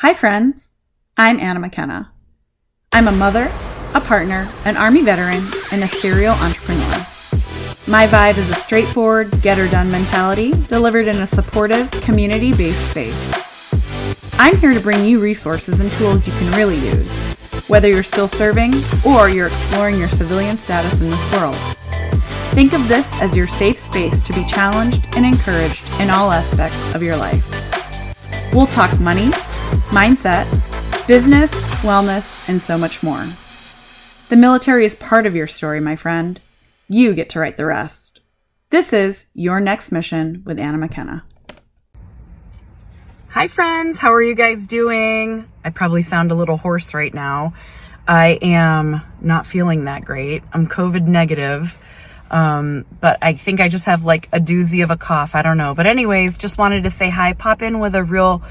Hi, friends. I'm Anna McKenna. I'm a mother, a partner, an Army veteran, and a serial entrepreneur. My vibe is a straightforward, get her done mentality delivered in a supportive, community based space. I'm here to bring you resources and tools you can really use, whether you're still serving or you're exploring your civilian status in this world. Think of this as your safe space to be challenged and encouraged in all aspects of your life. We'll talk money, mindset, business, wellness, and so much more. The military is part of your story, my friend. You get to write the rest. This is Your Next Mission with Anna McKenna. Hi, friends. How are you guys doing? I probably sound a little hoarse right now. I am not feeling that great. I'm COVID negative. Um, but I think I just have like a doozy of a cough. I don't know. But anyways, just wanted to say hi, pop in with a real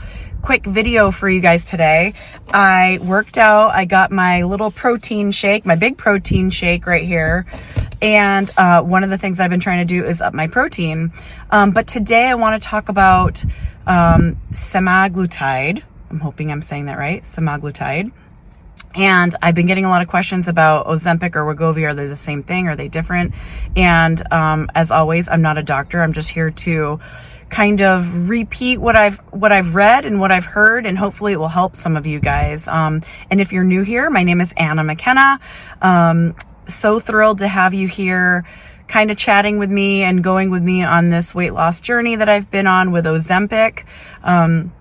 quick video for you guys today. I worked out. I got my little protein shake, my big protein shake right here. And uh, one of the things I've been trying to do is up my protein. Um, but today I want to talk about um, semaglutide. I'm hoping I'm saying that right. Semaglutide. And I've been getting a lot of questions about Ozempic or Wegovy. Are they the same thing? Are they different? And um, as always, I'm not a doctor. I'm just here to kind of repeat what I've what I've read and what I've heard, and hopefully it will help some of you guys. Um, and if you're new here, my name is Anna McKenna. Um, so thrilled to have you here kind of chatting with me and going with me on this weight loss journey that I've been on with Ozempic. Um,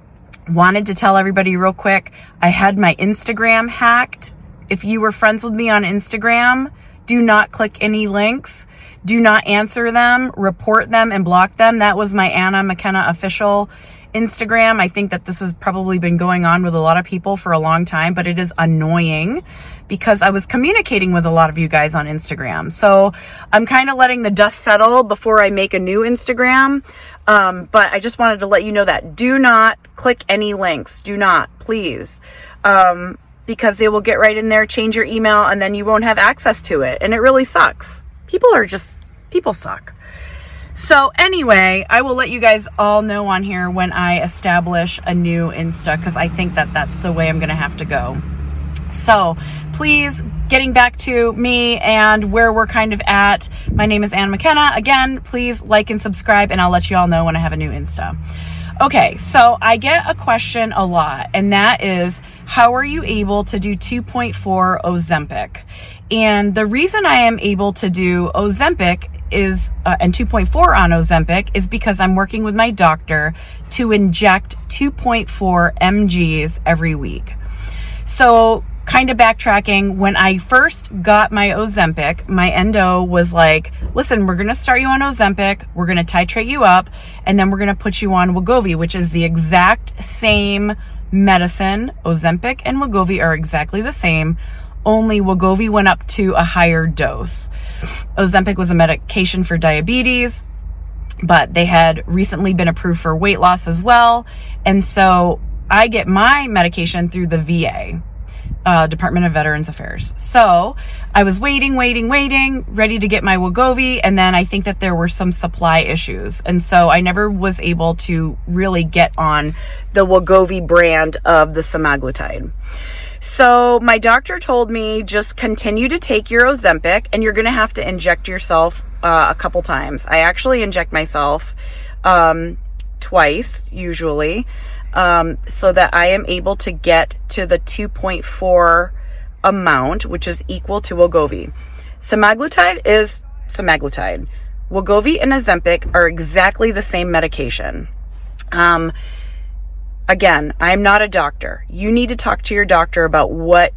wanted to tell everybody real quick I had my Instagram hacked. If you were friends with me on Instagram, do not click any links. Do not answer them, report them, and block them. That was my Anna McKenna official Instagram. I think that this has probably been going on with a lot of people for a long time, but it is annoying because I was communicating with a lot of you guys on Instagram. So I'm kind of letting the dust settle before I make a new Instagram. Um, but I just wanted to let you know that do not click any links. Do not, please. Um, because they will get right in there, change your email, and then you won't have access to it. And it really sucks. People are just, people suck. So, anyway, I will let you guys all know on here when I establish a new Insta because I think that that's the way I'm going to have to go. So, please, getting back to me and where we're kind of at, my name is Anna McKenna. Again, please like and subscribe, and I'll let you all know when I have a new Insta. Okay, so I get a question a lot, and that is how are you able to do 2.4 Ozempic? And the reason I am able to do Ozempic is uh, and 2.4 on Ozempic is because I'm working with my doctor to inject 2.4 mg's every week. So, kind of backtracking, when I first got my Ozempic, my endo was like, "Listen, we're going to start you on Ozempic, we're going to titrate you up, and then we're going to put you on Wegovy, which is the exact same medicine. Ozempic and Wegovy are exactly the same." only Wegovy went up to a higher dose. Ozempic was a medication for diabetes, but they had recently been approved for weight loss as well. And so I get my medication through the VA. Uh, Department of Veterans Affairs. So I was waiting, waiting, waiting, ready to get my Wegovy, and then I think that there were some supply issues, and so I never was able to really get on the Wegovy brand of the semaglutide. So my doctor told me just continue to take your Ozempic and you're going to have to inject yourself uh, a couple times. I actually inject myself um, twice usually um, so that I am able to get to the 2.4 amount, which is equal to Wegovy. Semaglutide is semaglutide. Wegovy and Ozempic are exactly the same medication. Um, again, I'm not a doctor. You need to talk to your doctor about what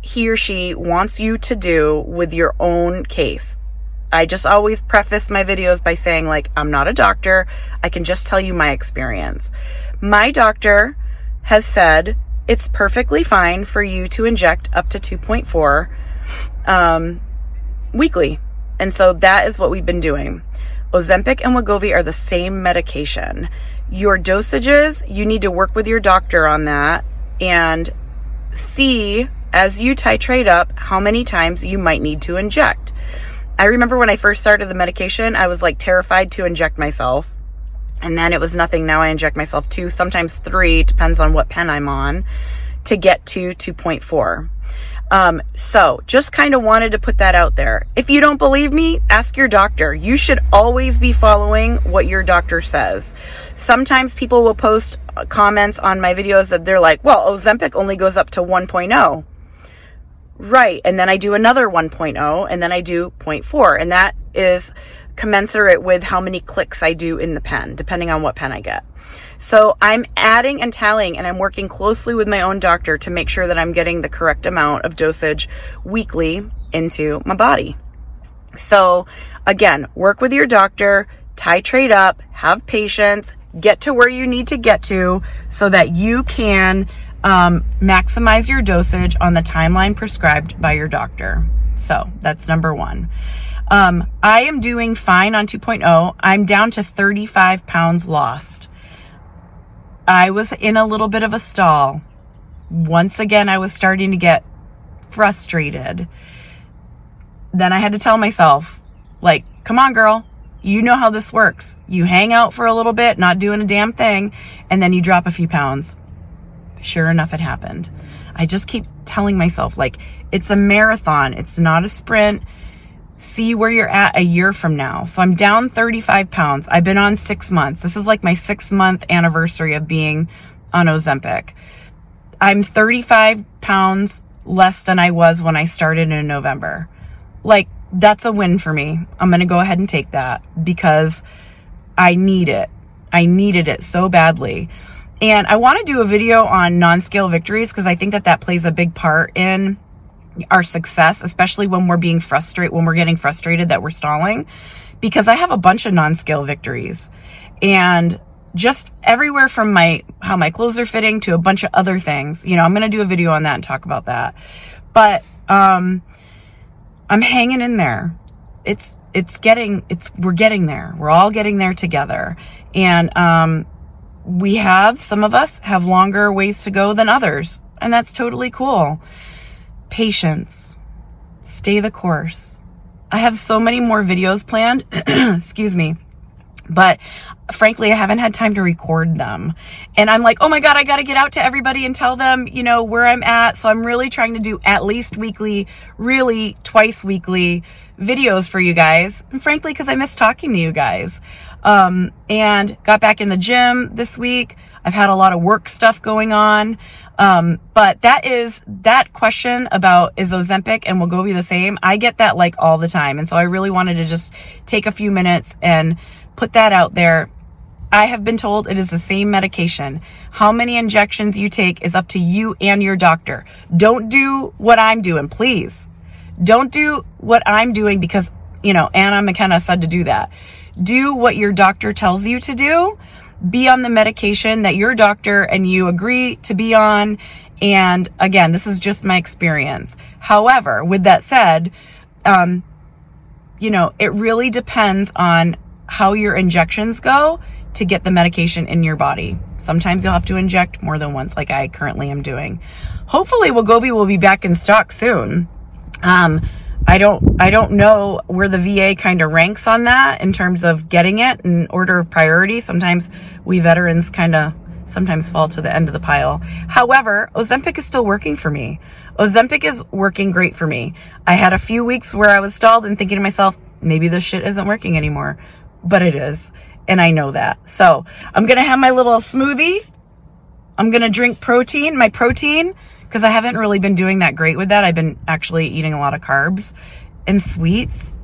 he or she wants you to do with your own case. I just always preface my videos by saying, like, I'm not a doctor. I can just tell you my experience. My doctor has said it's perfectly fine for you to inject up to 2.4 um, weekly. And so that is what we've been doing. Ozempic and Wegovy are the same medication. Your dosages, you need to work with your doctor on that and see as you titrate up how many times you might need to inject. I remember when I first started the medication, I was like terrified to inject myself And then it was nothing. Now I inject myself two, sometimes three, depends on what pen I'm on, to get to 2.4. Um, so just kind of wanted to put that out there. If you don't believe me, ask your doctor. You should always be following what your doctor says. Sometimes people will post comments on my videos that they're like, well, Ozempic only goes up to 1.0. Right. And then I do another 1.0 and then I do 0.4. And that is commensurate with how many clicks I do in the pen, depending on what pen I get. So I'm adding and tallying and I'm working closely with my own doctor to make sure that I'm getting the correct amount of dosage weekly into my body. So again, work with your doctor, titrate up, have patience, get to where you need to get to so that you can um, maximize your dosage on the timeline prescribed by your doctor. So that's number one. Um, I am doing fine on 2.0. I'm down to 35 pounds lost. I was in a little bit of a stall. Once again, I was starting to get frustrated. Then I had to tell myself, like, come on, girl. You know how this works. You hang out for a little bit, not doing a damn thing, and then you drop a few pounds. Sure enough, it happened. I just keep telling myself, like, it's a marathon. It's not a sprint see where you're at a year from now. So I'm down 35 pounds. I've been on six months. This is like my six month anniversary of being on Ozempic. I'm 35 pounds less than I was when I started in November. Like, that's a win for me. I'm going to go ahead and take that because I need it. I needed it so badly. And I want to do a video on non scale victories because I think that that plays a big part in our success, especially when we're being frustrated, when we're getting frustrated that we're stalling, because I have a bunch of non-scale victories and just everywhere from my, how my clothes are fitting to a bunch of other things. You know, I'm going to do a video on that and talk about that. But, um, I'm hanging in there. It's, it's getting, it's, we're getting there. We're all getting there together. And, um, we have, some of us have longer ways to go than others. And that's totally cool patience, stay the course. I have so many more videos planned, excuse me, but frankly, I haven't had time to record them. And I'm like, oh my God, I got to get out to everybody and tell them, you know, where I'm at. So I'm really trying to do at least weekly, really twice weekly videos for you guys. And frankly, because I miss talking to you guys. Um, and got back in the gym this week. I've had a lot of work stuff going on. Um, but that is that question about is Ozempic and Wegovy the same? I get that like all the time. And so I really wanted to just take a few minutes and put that out there. I have been told it is the same medication. How many injections you take is up to you and your doctor. Don't do what I'm doing, please. Don't do what I'm doing because, you know, Anna McKenna said to do that. Do what your doctor tells you to do be on the medication that your doctor and you agree to be on. And again, this is just my experience. However, with that said, um, you know, it really depends on how your injections go to get the medication in your body. Sometimes you'll have to inject more than once, like I currently am doing. Hopefully, Wegovy will be back in stock soon. Um, I don't I don't know where the VA kind of ranks on that in terms of getting it in order of priority. Sometimes we veterans kind of sometimes fall to the end of the pile. However, Ozempic is still working for me. Ozempic is working great for me. I had a few weeks where I was stalled and thinking to myself, maybe this shit isn't working anymore, but it is. And I know that. So I'm going to have my little smoothie. I'm going to drink protein, my protein because I haven't really been doing that great with that. I've been actually eating a lot of carbs and sweets.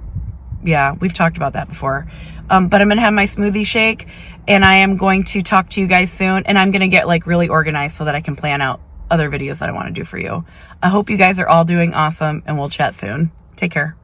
Yeah, we've talked about that before. Um, but I'm to have my smoothie shake and I am going to talk to you guys soon and I'm to get like really organized so that I can plan out other videos that I want to do for you. I hope you guys are all doing awesome and we'll chat soon. Take care.